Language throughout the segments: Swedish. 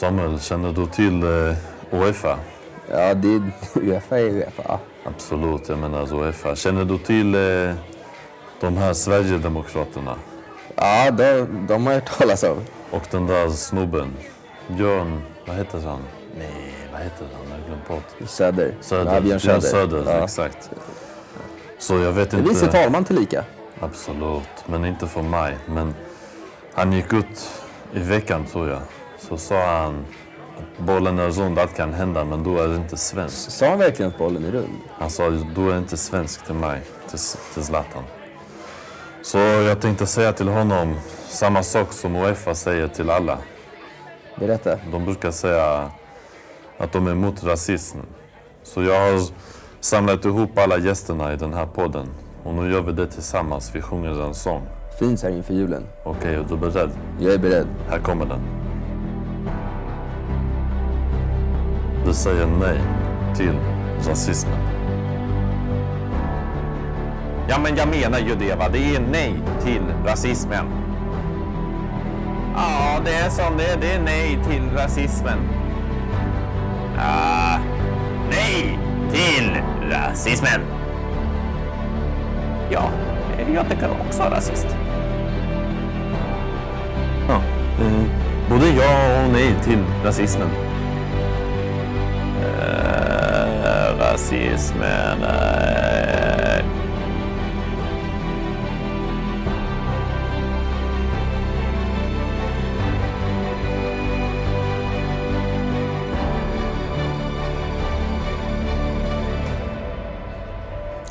Samuel, känner du till eh, Uefa? Ja, det är Uefa är Uefa. Absolut, jag menar alltså Uefa. Känner du till eh, de här Sverigedemokraterna? Ja, de, de har jag hört talas om. Och den där snubben, Björn, vad heter han? Nej, vad heter han? Jag har glömt bort. Söder. Söder. Ja, Björn Söder. Söder, Ja. exakt. Så jag vet är vice inte. talman tillika. Absolut, men inte för mig. Men han gick ut i veckan tror jag. Så sa han att bollen är rund, allt kan hända, men du är inte svensk. Sa han verkligen att bollen är rund? Han sa du är inte svensk till mig, till, till Zlatan. Så jag tänkte säga till honom samma sak som Uefa säger till alla. Berätta. De brukar säga att de är emot rasism. Så jag har samlat ihop alla gästerna i den här podden. Och nu gör vi det tillsammans. Vi sjunger en sång. Fint så här inför julen. Okej, är du beredd? Jag är beredd. Här kommer den. Du säger nej till rasismen. Ja, men jag menar ju det va. Det är nej till rasismen. Ja, det är som det är. Det är nej till rasismen. Ja, nej till rasismen. Ja, jag tycker också rasist. Ja, eh, både ja och nej till rasismen. Rasismen. Eh.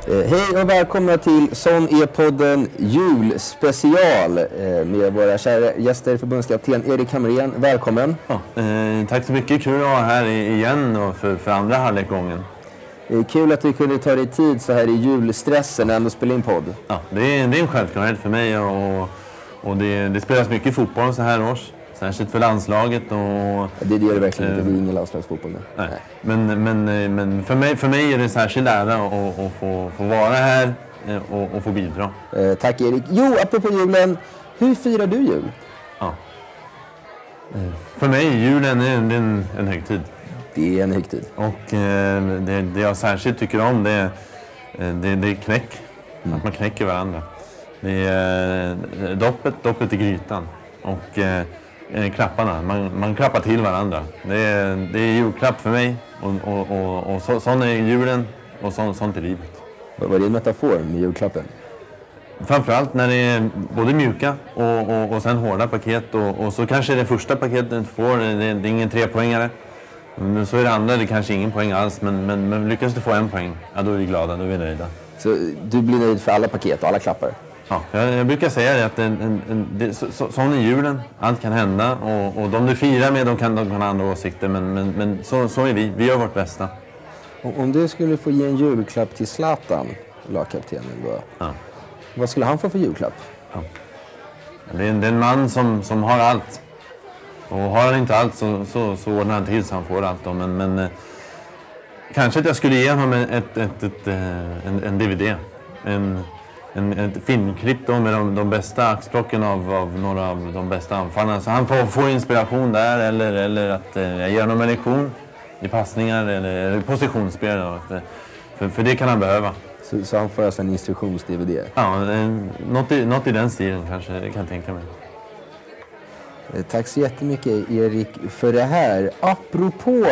Eh, hej och välkomna till Sån är podden julspecial eh, med våra kära gäster, förbundskapten Erik Hamrén. Välkommen. Ja, eh, tack så mycket. Kul att vara här igen och för, för andra halvlekgången. Eh, kul att du kunde ta dig tid så här i julstressen ändå spela in podd. Ja, det, är, det är en självklarhet för mig och, och det, det spelas mycket fotboll så här års. Särskilt för landslaget. Och, Det, det gör det verkligen inte. Det är ingen landslagsfotboll nu. nej. Men, men, eh, men för, mig, för mig är det en särskild ära att, att få, få vara här eh, och, och få bidra. Eh, tack Erik. Jo, apropå julen. Hur firar du jul? Ja. Eh, För mig är julen en, en, en högtid. Det är en högtid. Och eh, det, det jag särskilt tycker om det, är- eh, det, det är knäck. Att man knäcker varandra. Det är eh, doppet, doppet i grytan. Och eh, eh, klapparna. Man, man klappar till varandra. Det är, det är julklapp för mig. Och, och, och, och så, sån är julen och så, sånt är livet. Vad var det en metafor med julklappen? Framförallt när det är både mjuka och, och, och sen hårda paket. Och, och så kanske det första paketet får, det, det är ingen trepoängare. Men så är det andra, det kanske ingen poäng alls. Men, men, men lyckas du få en poäng, ja då är vi glada, då är vi nöjda. Så du blir nöjd för alla paket och alla klappar? Ja, jag, jag brukar säga det att en, en, en, det, så, så, sån är julen, allt kan hända. Och, och de du firar med, de kan, de kan ha andra åsikter. Men, men, men så, så är vi, vi gör vårt bästa. Och Om du skulle få ge en julklapp till Zlatan, lagkaptenen, då, Ja. vad skulle han få för julklapp? Det är, det är en man som, som har allt. Och har han inte allt så, så, så ordnar han till så han får allt. Då. Men, men eh, kanske att jag skulle ge honom ett, ett, ett, ett, eh, en, en DVD. En, en, ett filmklipp då med de, de bästa axplocken av, av några av de bästa anfallarna. Så han får, får inspiration där eller, eller att eh, jag ger honom en lektion i passningar eller, eller positionsspel. Då. Eh, För, för det kan han behöva. Så, så han får alltså en instruktions-DVD. Ja, eh, något, i, något i den stilen kanske, det kan jag tänka mig. Eh, tack så jättemycket Erik för det här. Apropå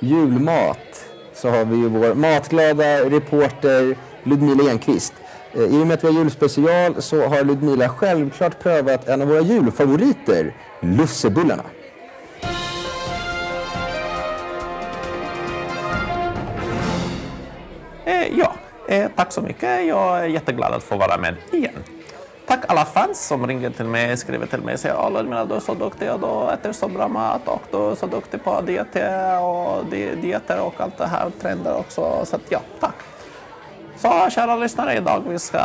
julmat så har vi ju vår matglada reporter Ludmila Enqvist. Eh, I och med att vi har julspecial så har Ludmila självklart prövat en av våra julfavoriter, lussebullarna. Eh, ja, eh, tack så mycket. Jag är jätteglad att få vara med igen. Tack alla fans som ringer till mig, skriver till mig och säger att Ludmila du är så duktig och du äter så bra mat och du är så duktig på dieter och di- dieter och allt det här, trender också. Så att, ja, tack. Så kära lyssnare, idag vi ska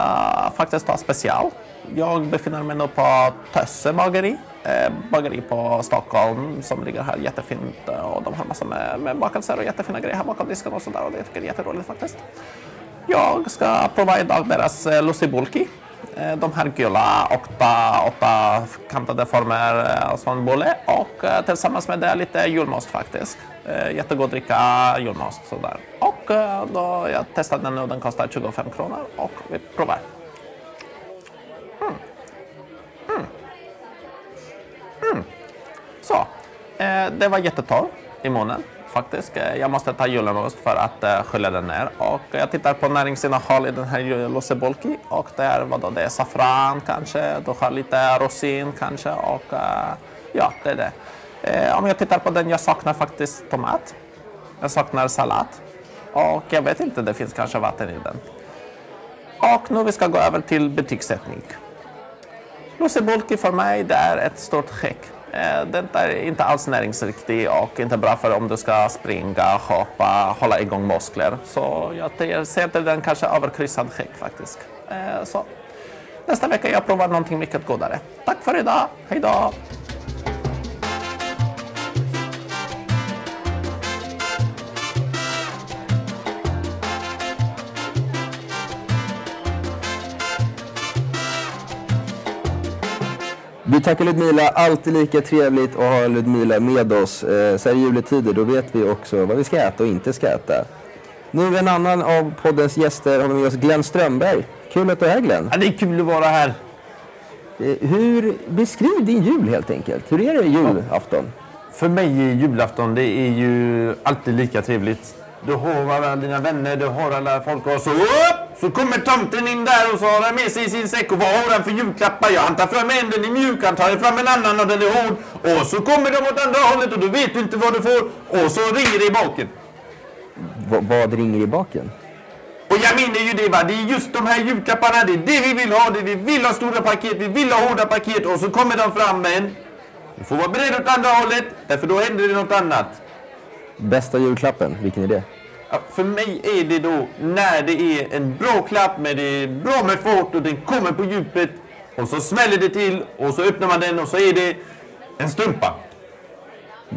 faktiskt ha special. Jag befinner mig nu på Tösse bageri, eh, bageri på Stockholm som ligger här jättefint och de har massor med, med bakelser och jättefina grejer här bakom disken och sådär och det tycker jag är jätteroligt faktiskt. Jag ska prova idag deras eh, lussibulki Eh, de här gula, åtta, åtta kantade former som av bulle och eh, tillsammans med det lite julmust faktiskt. Jättegod att dricka julmust sådär. Och då jag testade den nu, den kostar 25 kronor och vi provar. Mm. Mm. Mm. Så, det var jättetorr i munnen faktiskt. Eh, jag måste ta julmust för att eh, skölja den ner. Och jag tittar på näringsinnehåll i den här lussebolki och det är vadå, det är saffran kanske, du har lite rosin kanske och eh, ja, det är det. Om jag tittar på den, jag saknar faktiskt tomat. Jag saknar sallad och jag vet inte, det finns kanske vatten i den. Och nu vi ska gå över till betygssättning. Lussebulki för mig det är ett stort skäck. Eh, den är inte alls näringsriktig och inte bra för om du ska springa, hoppa, hålla igång muskler. Så jag ser till den kanske överkryssad skäck faktiskt. Eh, så nästa vecka jag provar någonting mycket godare. Tack för idag, hejdå! Vi tackar Ludmila, alltid lika trevligt att ha Ludmila med oss. Eh, så här i juletider, då vet vi också vad vi ska äta och inte ska äta. Nu en annan av poddens gäster har vi med oss Glenn Strömberg. Kul att du är här Glenn. Ja, det är kul att vara här. Eh, hur, beskriv din jul helt enkelt. Hur är det julafton? För mig är julafton det är ju alltid lika trevligt. Du har alla dina vänner, du har alla folk och så upp! Så kommer tomten in där och så har han med sig sin säck och vad har han för julklappar? Ja, han tar fram en, den är mjuk, han tar fram en annan och den är hård. Och så kommer de åt andra hållet och du vet du inte vad du får. Och så ringer det i baken. Va- vad ringer i baken? Och jag menar ju det va, det är just de här julklapparna, det är det vi vill ha, det vi vill ha stora paket, vi vill ha hårda paket och så kommer de fram men du får vara beredd åt andra hållet, därför då händer det något annat. Bästa julklappen, vilken är det? För mig är det då när det är en bra klapp med det är bra med fart och den kommer på djupet och så smäller det till och så öppnar man den och så är det en strumpa.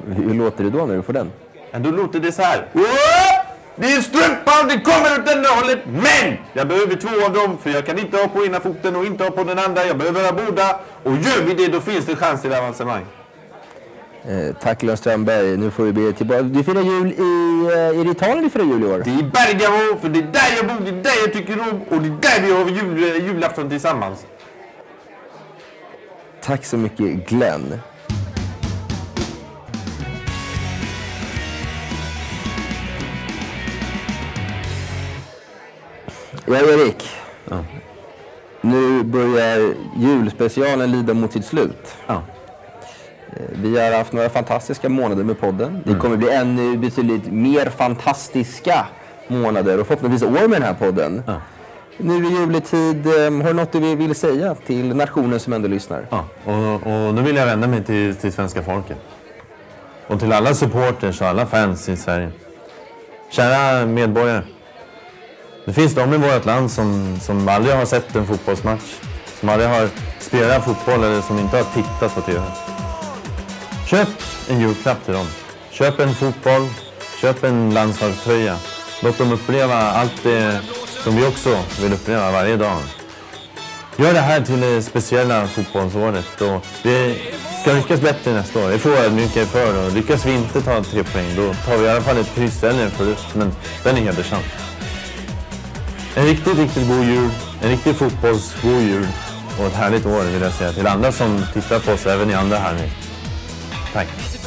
Hur låter det då när du får den? Ja, då låter det så här. Det är en strumpa och den kommer åt andra hållet men jag behöver två av dem för jag kan inte ha på ena foten och inte ha på den andra. Jag behöver ha båda och gör vi det då finns det chans till avancemang. Eh, tack Glenn Strömberg. Nu får vi be tillbaka. Du firar jul i... Eh, är det Italien du firar jul i år? Det är Bergamo för det är där jag bor, det är där jag tycker om och det är där vi har jul, julafton tillsammans. Tack så mycket Glenn. Ja, Erik. Nu börjar julspecialen lida mot sitt slut. Ja. Vi har haft några fantastiska månader med podden. Det kommer bli ännu betydligt mer fantastiska månader och förhoppningsvis år med den här podden. Ja. Nu i juletid, eh, har du något du vill säga till nationen som ändå lyssnar? Ja, och, och nu vill jag vända mig till, till svenska folket. Och till alla supporters och alla fans i Sverige. Kära medborgare. Det finns de i vårt land som, som aldrig har sett en fotbollsmatch. Som aldrig har spelat fotboll eller som inte har tittat på TV. Köp en julklapp till dem. Köp en fotboll. Köp en landslagströja. Låt dem uppleva allt det som vi också vill uppleva varje dag. Gör det här till det speciella fotbollsåret och vi ska lyckas bättre nästa år. Det får jag ödmjuka för och lyckas vi inte ta tre poäng då tar vi i alla fall ett kryss eller en förlust men den är hedersam. En riktigt, riktigt god jul, en riktig fotbollsgod jul och ett härligt år vill jag säga till andra som tittar på oss även i andra halvlek. Tack!